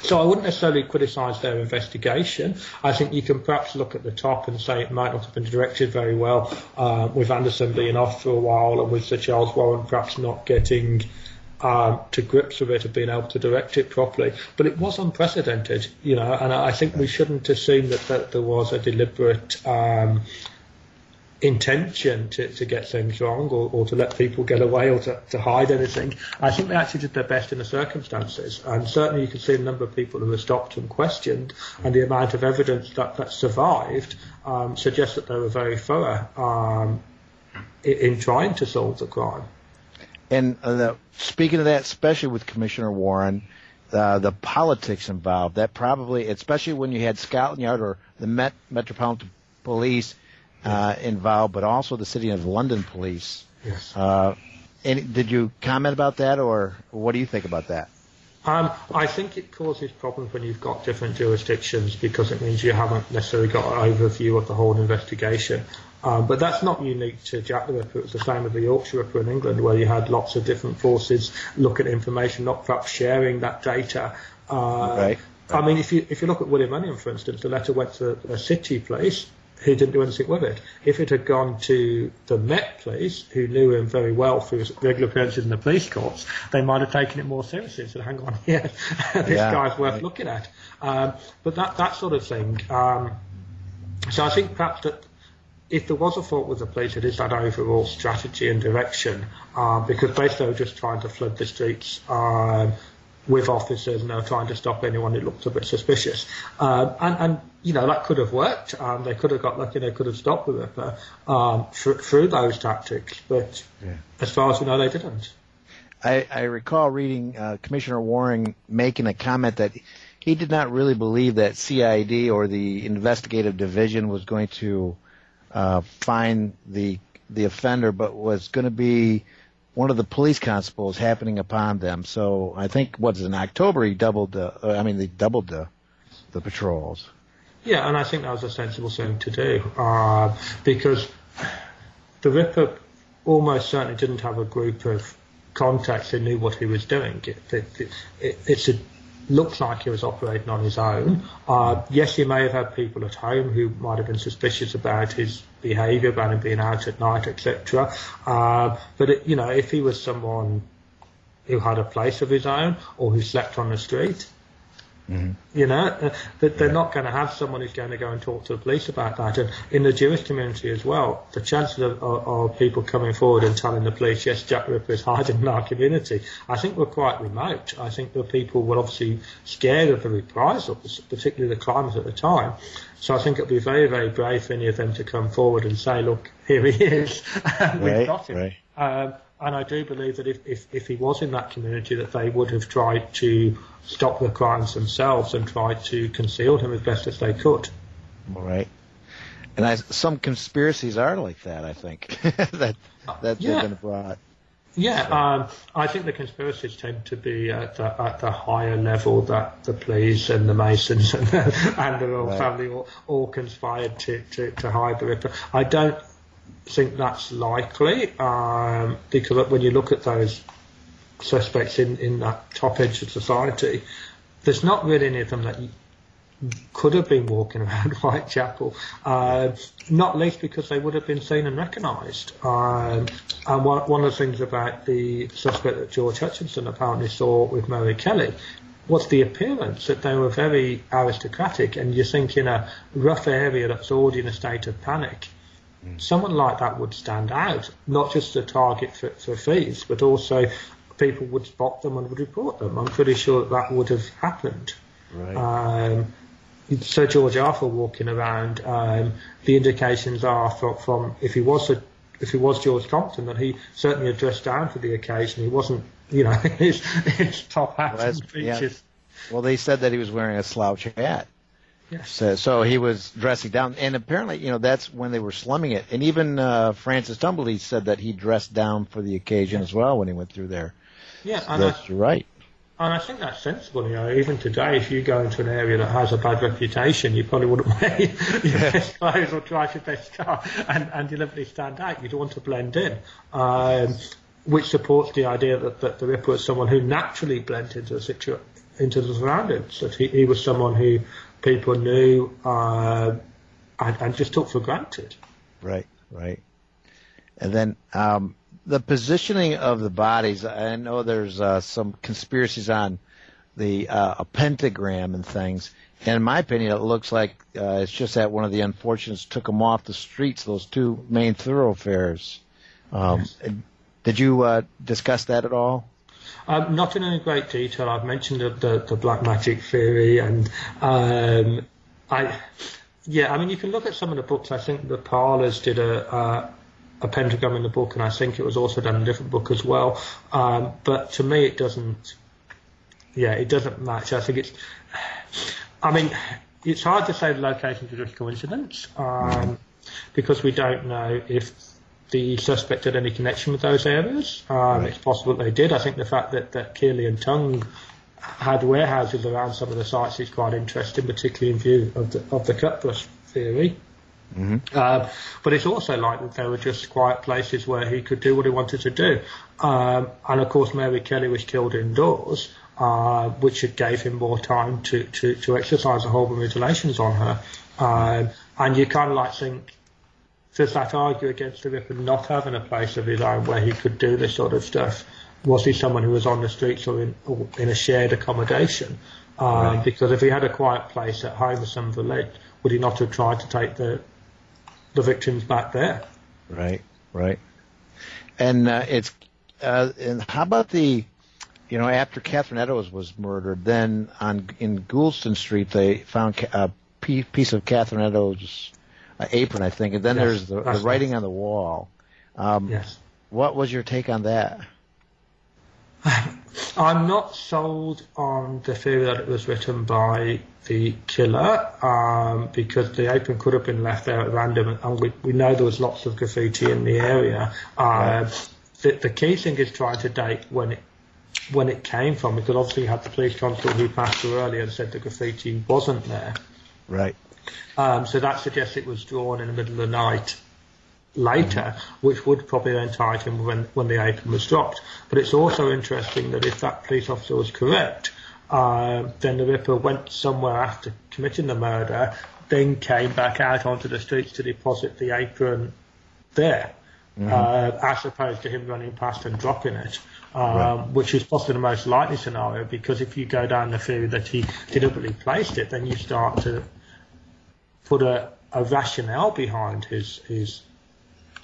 so I wouldn't necessarily criticise their investigation. I think you can perhaps look at the top and say it might not have been directed very well, uh, with Anderson being off for a while and with Sir Charles Warren perhaps not getting um, to grips with it and being able to direct it properly. But it was unprecedented, you know, and I think we shouldn't assume that, that there was a deliberate um, intention to, to get things wrong or, or to let people get away or to, to hide anything. I think they actually did their best in the circumstances. And certainly you can see the number of people who were stopped and questioned and the amount of evidence that, that survived um, suggests that they were very thorough um, in, in trying to solve the crime. And uh, the, speaking of that, especially with Commissioner Warren, uh, the politics involved, that probably, especially when you had Scotland Yard or the Met Metropolitan Police uh, involved, but also the City of London Police. Yes. Uh, any, did you comment about that, or what do you think about that? Um, I think it causes problems when you've got different jurisdictions because it means you haven't necessarily got an overview of the whole investigation. Um, but that's not unique to Jack the Ripper. It was the same with the Yorkshire Ripper in England, where you had lots of different forces look at information, not perhaps sharing that data. Uh, Right. I mean, if you if you look at William Onion, for instance, the letter went to a city police who didn't do anything with it. If it had gone to the Met police, who knew him very well through his regular appearances in the police courts, they might have taken it more seriously and said, hang on, here, this Yeah. guy's worth looking at. Um, but that, that sort of thing. Um, so I think perhaps that if there was a fault with the police, it is that overall strategy and direction, uh, because basically they were just trying to flood the streets um, with officers and they were trying to stop anyone who looked a bit suspicious. Um, and, and, you know, that could have worked. Um, they could have got lucky, they could have stopped the Ripper um, through, through those tactics, but as far as we know, they didn't. I, I recall reading uh, Commissioner Warren making a comment that he did not really believe that CID or the investigative division was going to uh, find the the offender, but was going to be one of the police constables happening upon them. So I think what's in October he doubled the. Uh, I mean, they doubled the the patrols. Yeah, and I think that was a sensible thing to do uh, because the Ripper almost certainly didn't have a group of contacts who knew what he was doing. It, it, it, it's a looks like he was operating on his own. Uh, yes, he may have had people at home who might have been suspicious about his behaviour, about him being out at night, etc. Uh, but it, you know, if he was someone who had a place of his own or who slept on the street, Mm-hmm. you know, uh, that they're not going to have someone who's going to go and talk to the police about that. And in the Jewish community as well, the chances of, of, of people coming forward and telling the police, yes, Jack Ripper is hiding in our community, I think were quite remote. I think the people were obviously scared of the reprisals, particularly the climate at the time. So I think it would be very, very brave for any of them to come forward and say, look, here he is, we've Right, got him. right. Um, and I do believe that if, if, if he was in that community, that they would have tried to stop the crimes themselves and tried to conceal him as best as they could. All right. And I, some conspiracies are like that. I think that that Yeah. they've been brought. Yeah, um, I think the conspiracies tend to be at the, at the higher level that the police and the Masons and, and the royal Right. family all, all conspired to, to, to hide the Ripper. I don't think that's likely um, because when you look at those suspects in, in that top edge of society, there's not really any of them that could have been walking around Whitechapel, uh, not least because they would have been seen and recognised. Um, and one, one of the things about the suspect that George Hutchinson apparently saw with Mary Kelly was the appearance that they were very aristocratic, and you think in a rough area that's already in a state of panic, someone like that would stand out, not just a target for, for thieves, but also people would spot them and would report them. I'm pretty sure that, that would have happened. Right. Um, Sir George Arthur walking around, um, the indications are from, from if he was a, if he was George Compton, that he certainly had dressed down for the occasion. He wasn't, you know, his, his top hat Well, and yeah. Well, they said that he was wearing a slouch hat. Yes. So, so he was dressing down, and apparently, you know, that's when they were slumming it. And even uh, Francis Tumblety said that he dressed down for the occasion as well when he went through there. Yeah, So and I, that's right. and I think that's sensible. You know, even today, if you go into an area that has a bad reputation, you probably wouldn't wear your best clothes or drive your best car and, and deliberately stand out. You'd want to blend in. Um, which supports the idea that, that the Ripper was someone who naturally blended into the situ- into the surroundings. That he, he was someone who people knew uh, and, and just took for granted. Right, right. And then um, the positioning of the bodies. I know there's uh, some conspiracies on the uh, a pentagram and things. And in my opinion, it looks like uh, it's just that one of the unfortunates took them off the streets, those two main thoroughfares. Um, Did you uh, discuss that at all? Um, not in any great detail. I've mentioned the, the, the black magic theory, and um, I, yeah, I mean, you can look at some of the books. I think the Parlors did a, a pentagram in the book, and I think it was also done in a different book as well. Um, but to me, it doesn't. Yeah, it doesn't match. I think it's. I mean, it's hard to say the locations are just coincidence um, because we don't know if the suspect had any connection with those areas. Um, It's possible that they did. I think the fact that, that Kearley and Tonge had warehouses around some of the sites is quite interesting, particularly in view of the, of the Cutbush theory. Mm-hmm. Um, but it's also like that they were just quiet places where he could do what he wanted to do. Um, and of course, Mary Kelly was killed indoors, uh, which gave him more time to, to, to exercise the horrible mutilations on her. Um, and you kind of like think, does that argue against the Ripper not having a place of his own where he could do this sort of stuff? Was he someone who was on the streets or in, or in a shared accommodation? Um, Right. Because if he had a quiet place at home or some village, would he not have tried to take the the victims back there? Right, right. And uh, it's uh, and how about the, you know, after Catherine Eddowes was murdered, then on in Goulston Street they found a piece of Catherine Eddowes' uh, apron, I think, and then Yes, there's the, the writing on the wall. Um, Yes. What was your take on that? I'm not sold on the theory that it was written by the killer um, because the apron could have been left there at random, and we, we know there was lots of graffiti in the area. Uh, the, the key thing is trying to date when it when it came from, because obviously you had the police constable who passed through earlier and said the graffiti wasn't there. Right. Um, so that suggests it was drawn in the middle of the night later, which would probably then tie to him when, when the apron was dropped. But it's also interesting that if that police officer was correct, uh, then the Ripper went somewhere after committing the murder, then came back out onto the streets to deposit the apron there. Mhm. Uh, as opposed to him running past and dropping it, um, Right. which is possibly the most likely scenario. Because if you go down the theory that he deliberately placed it, then you start to put a, a rationale behind his his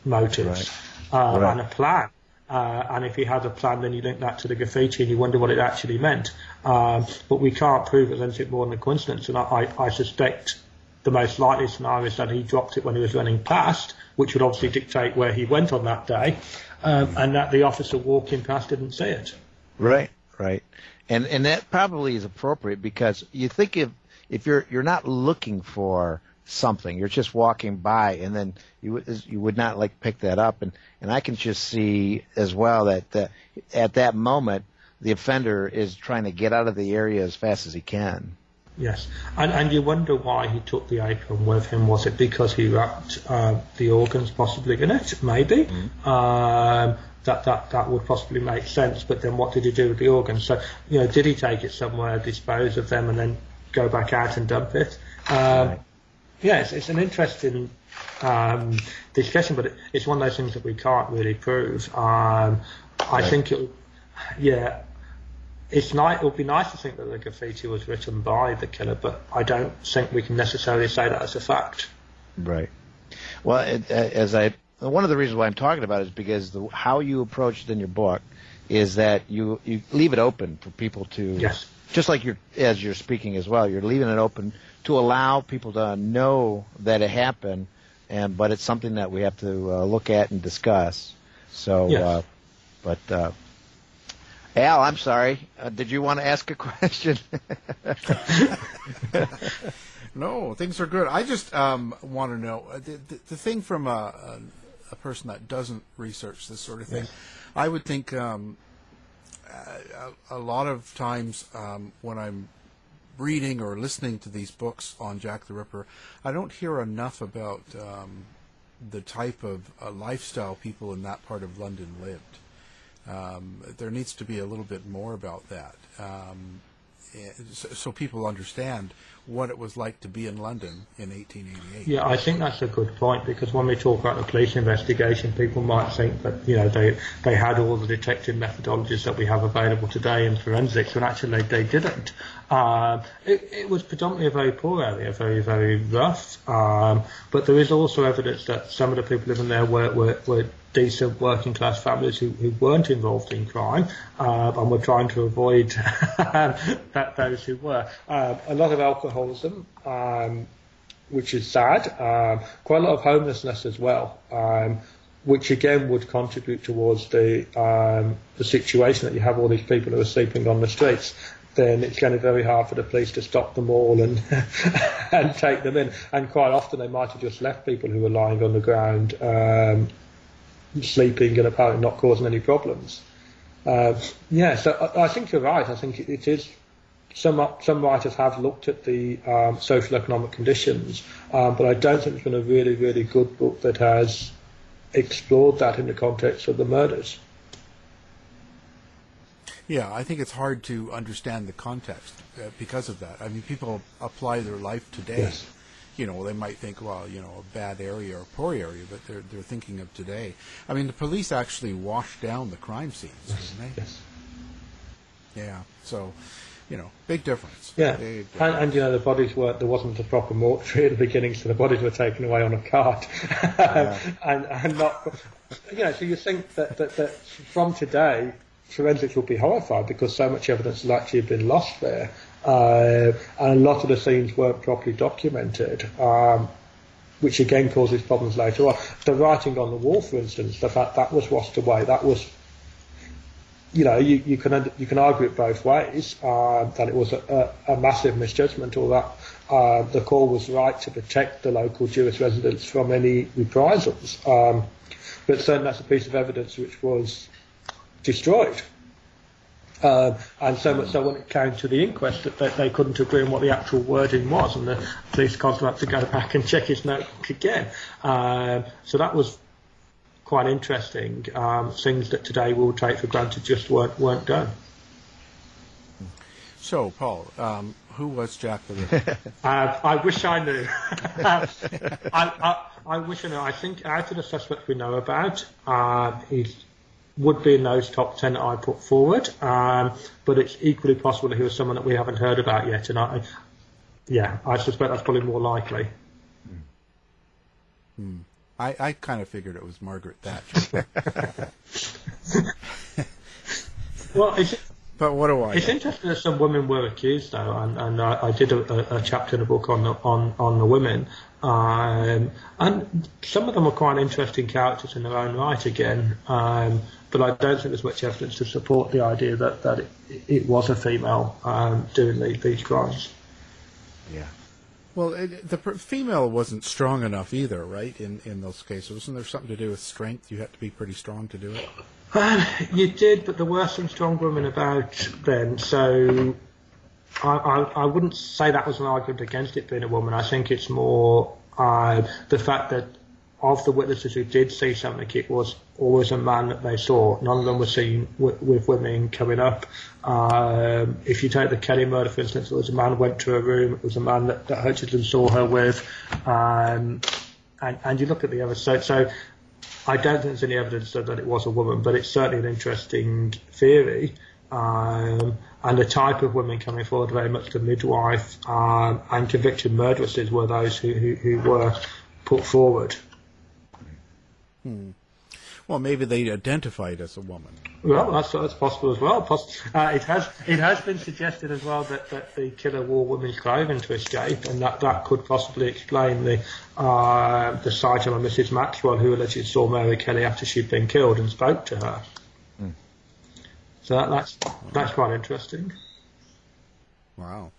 motives Uh, Right. and a plan. Uh, and if he had a plan, then you link that to the graffiti and you wonder what it actually meant. Um, but we can't prove it anything more than a coincidence. And I, I, I suspect the most likely scenario is that he dropped it when he was running past, which would obviously dictate where he went on that day, um, and that the officer walking past didn't see it. Right, right, and and that probably is appropriate because you think if if you're you're not looking for something, you're just walking by, and then you would you would not like pick that up, and and I can just see as well that at that moment the offender is trying to get out of the area as fast as he can. Yes, and and you wonder why he took the apron with him. Was it because he wrapped uh, the organs possibly in it? Maybe. Um, that that that would possibly make sense. But then, what did he do with the organs? So, you know, did he take it somewhere, dispose of them, and then go back out and dump it? Um, Yeah, it's, it's an interesting um, discussion, but it, it's one of those things that we can't really prove. Um, I Right. think it, yeah, it's nice. It would be nice to think that the graffiti was written by the killer, but I don't think we can necessarily say that as a fact. Right. Well, it, as I one of the reasons why I'm talking about it is because the, how you approach it in your book is that you you leave it open for people to Yes. just like you're as you're speaking as well. You're leaving it open to allow people to know that it happened, and but it's something that we have to uh, look at and discuss. So, Yes. uh, but uh, Al, I'm sorry. Uh, did you want to ask a question? No, things are good. I just um, want to know uh, the, the, the thing from a, a, a person that doesn't research this sort of thing. I would think um, a, a lot of times um, when I'm reading or listening to these books on Jack the Ripper, I don't hear enough about um, the type of uh, lifestyle people in that part of London lived. Um, there needs to be a little bit more about that, um, eh, so, so people understand what it was like to be in London in 1888. Yeah, I think that's a good point because when we talk about the police investigation, people might think that you know they they had all the detective methodologies that we have available today in forensics, when actually they didn't. Um, it, it was predominantly a very poor area, very very rough. Um, but there is also evidence that some of the people living there were were, were decent working class families who, who weren't involved in crime um, and were trying to avoid that those who were. Um, a lot of alcoholism. Um, which is sad. Um, quite a lot of homelessness as well, um, which again would contribute towards the um, the situation that you have all these people who are sleeping on the streets. Then it's going to be very hard for the police to stop them all and and take them in. And quite often they might have just left people who were lying on the ground, um, sleeping and apparently not causing any problems. Uh, yeah, so I, I think you're right. I think it, it is some some writers have looked at the um, social economic conditions, um, but I don't think there's been a really really good book that has explored that in the context of the murders. Yeah, I think it's hard to understand the context uh, because of that. I mean, people apply their life today. Yes. You know, they might think, well, you know, a bad area or a poor area, but they're they're thinking of today. I mean, the police actually washed down the crime scenes, didn't they? Yes. Yeah. So, you know, big difference. Yeah, Big and, and you know the bodies were there wasn't a proper mortuary at the beginning, so the bodies were taken away on a cart, and and not you know. So you think that, that that from today, forensics would be horrified because so much evidence has actually been lost there, uh, and a lot of the scenes weren't properly documented. Um, which again causes problems later on. The writing on the wall, for instance, the fact that was washed away, that was you know, you, you can you can argue it both ways uh, that it was a, a, a massive misjudgment, or that uh, the call was right to protect the local Jewish residents from any reprisals. Um, but certainly that's a piece of evidence which was destroyed. Um, and so much so when it came to the inquest that they, they, couldn't agree on what the actual wording was, and the police constable had to go back and check his notebook again. Um, so that was quite interesting. Um, things that today we'll take for granted just weren't weren't done. So, Paul, um, who was Jack the Ripper? uh, I wish I knew. I, I, I, wish I knew. I think out of the suspects we know about, uh, he would be in those top ten that I put forward. Um, but it's equally possible that he was someone that we haven't heard about yet, and I, yeah, I suspect that's probably more likely. Hmm. I, I kind of figured it was Margaret Thatcher. well, it's, but what do I? It's know? interesting that some women were accused, though, and, and I, I did a, a, chapter in a book on the, on on the women, um, and some of them are quite interesting characters in their own right. Again, um, but I don't think there's much evidence to support the idea that that it, it was a female um, doing the, these crimes. Yeah. Well, it, the female wasn't strong enough either, right? In in those cases, wasn't there something to do with strength? You had to be pretty strong to do it. Um, you did, but there were some strong women about then, so I, I, I wouldn't say that was an argument against it being a woman. I think it's more uh, the fact that of the witnesses who did see something, it was always a man that they saw. None of them were seen with, with women coming up. Um, if you take the Kelly murder, for instance, it was a man went to a room. It was a man that, that Hutchinson saw her with, um, and, and you look at the other. So, so I don't think there's any evidence that, that it was a woman, but it's certainly an interesting theory. Um, and the type of women coming forward, very much the midwife um, and convicted murderesses were those who, who, who were put forward. Hmm. Well, maybe they identified as a woman. Well, that's, that's possible as well. Uh, it has it has been suggested as well that, that the killer wore women's clothing to escape, and that, that could possibly explain the uh, the sight of a Mrs. Maxwell who allegedly saw Mary Kelly after she'd been killed and spoke to her. Hmm. So that, that's that's quite interesting. Wow.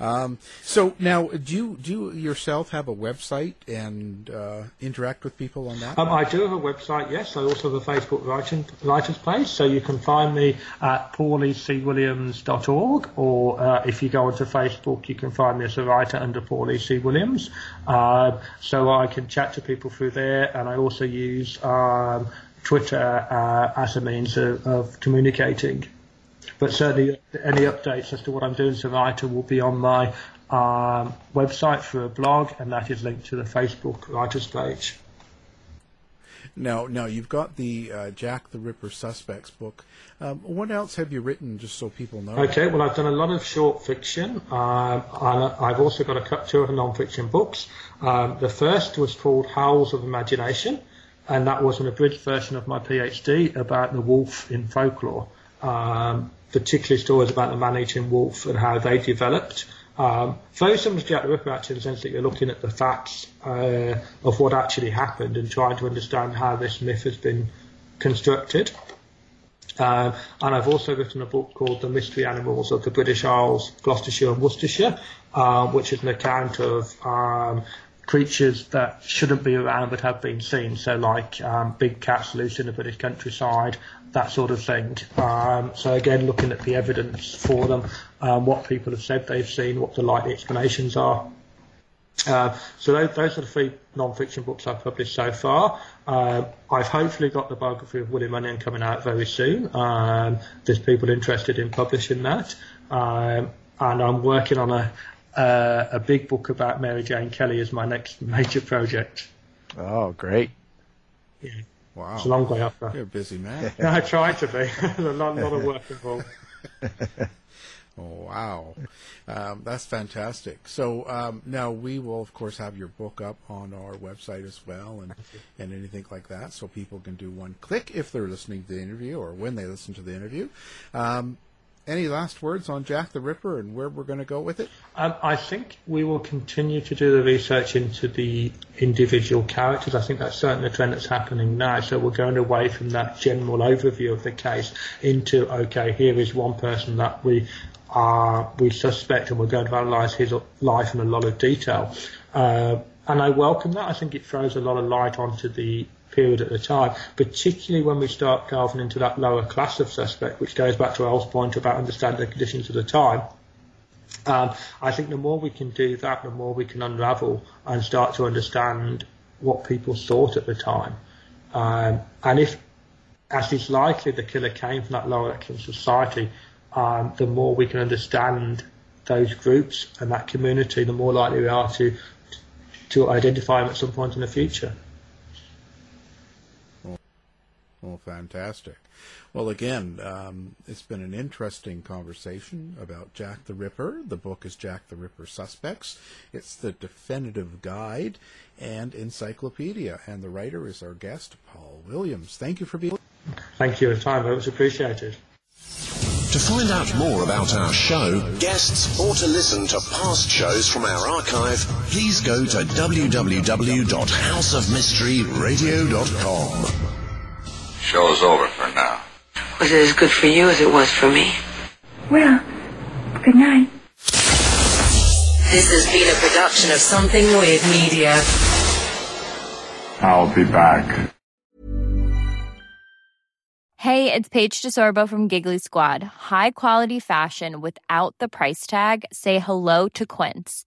Um, so now, do you do you yourself have a website and uh, interact with people on that? Um, I do have a website. Yes, I also have a Facebook writing, writers page, so you can find me at pauliecwilliams.org, or uh, if you go onto Facebook, you can find me as a writer under Paul E. C. Williams. Uh, so I can chat to people through there, and I also use um, Twitter uh, as a means of, of communicating. But certainly, any updates as to what I'm doing as a writer will be on my um, website for a blog, and that is linked to the Facebook writers page. Now, now you've got the uh, Jack the Ripper Suspects book. Um, what else have you written, just so people know? Okay, well, I've done a lot of short fiction, um, and I've also got a couple of non-fiction books. Um, the first was called Howls of Imagination, and that was an abridged version of my PhD about the wolf in folklore. Um, particularly stories about the man-eating wolf and how they developed. Um, very similar to Jack the Ripper, actually, in the sense that you're looking at the facts uh, of what actually happened and trying to understand how this myth has been constructed. Um, and I've also written a book called The Mystery Animals of the British Isles, Gloucestershire and Worcestershire, uh, which is an account of um, creatures that shouldn't be around but have been seen. So, like um, big cats loose in the British countryside, that sort of thing. Um, so again, looking at the evidence for them, um, what people have said they've seen, what the likely explanations are. Uh, so those, those, are the three non-fiction books I've published so far. Uh, I've hopefully got the biography of William Onion coming out very soon. Um, there's people interested in publishing that, um, and I'm working on a, a a big book about Mary Jane Kelly as my next major project. Oh, great! Yeah. Wow. It's a long way up there. You're a busy man. I try to be. There's a lot, lot of work involved. oh, wow. Um, that's fantastic. So um, now we will, of course, have your book up on our website as well and, and anything like that so people can do one click if they're listening to the interview or when they listen to the interview. Um, any last words on Jack the Ripper and where we're going to go with it? Um, I think we will continue to do the research into the individual characters. I think that's certainly a trend that's happening now. So we're going away from that general overview of the case into, okay, here is one person that we are, we suspect and we're going to analyse his life in a lot of detail. Uh, and I welcome that. I think it throws a lot of light onto the period at the time, particularly when we start delving into that lower class of suspect, which goes back to El's point about understanding the conditions of the time. Um, I think the more we can do that, the more we can unravel and start to understand what people thought at the time. Um, and if, as is likely, the killer came from that lower class society, um, the more we can understand those groups and that community, the more likely we are to to identify them at some point in the future. Well, fantastic. Well, again, um, it's been an interesting conversation about Jack the Ripper. The book is Jack the Ripper Suspects. It's the definitive guide and encyclopedia, and the writer is our guest, Paul Williams. Thank you for being. Thank you for your time. It was appreciated. To find out more about our show, guests, or to listen to past shows from our archive, please go to www.houseofmysteryradio.com. Show's over for now. Was it as good for you as it was for me? Well, good night. This has been a production of Something Weird Media. I'll be back. Hey, it's Paige DeSorbo from Giggly Squad. High quality fashion without the price tag. Say hello to Quince.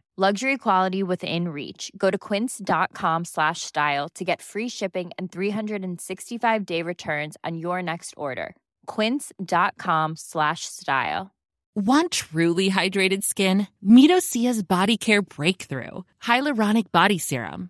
Luxury quality within reach. Go to quince.com slash style to get free shipping and 365 day returns on your next order. Quince.com slash style. Want truly hydrated skin? Meet Osea's Body Care Breakthrough Hyaluronic Body Serum.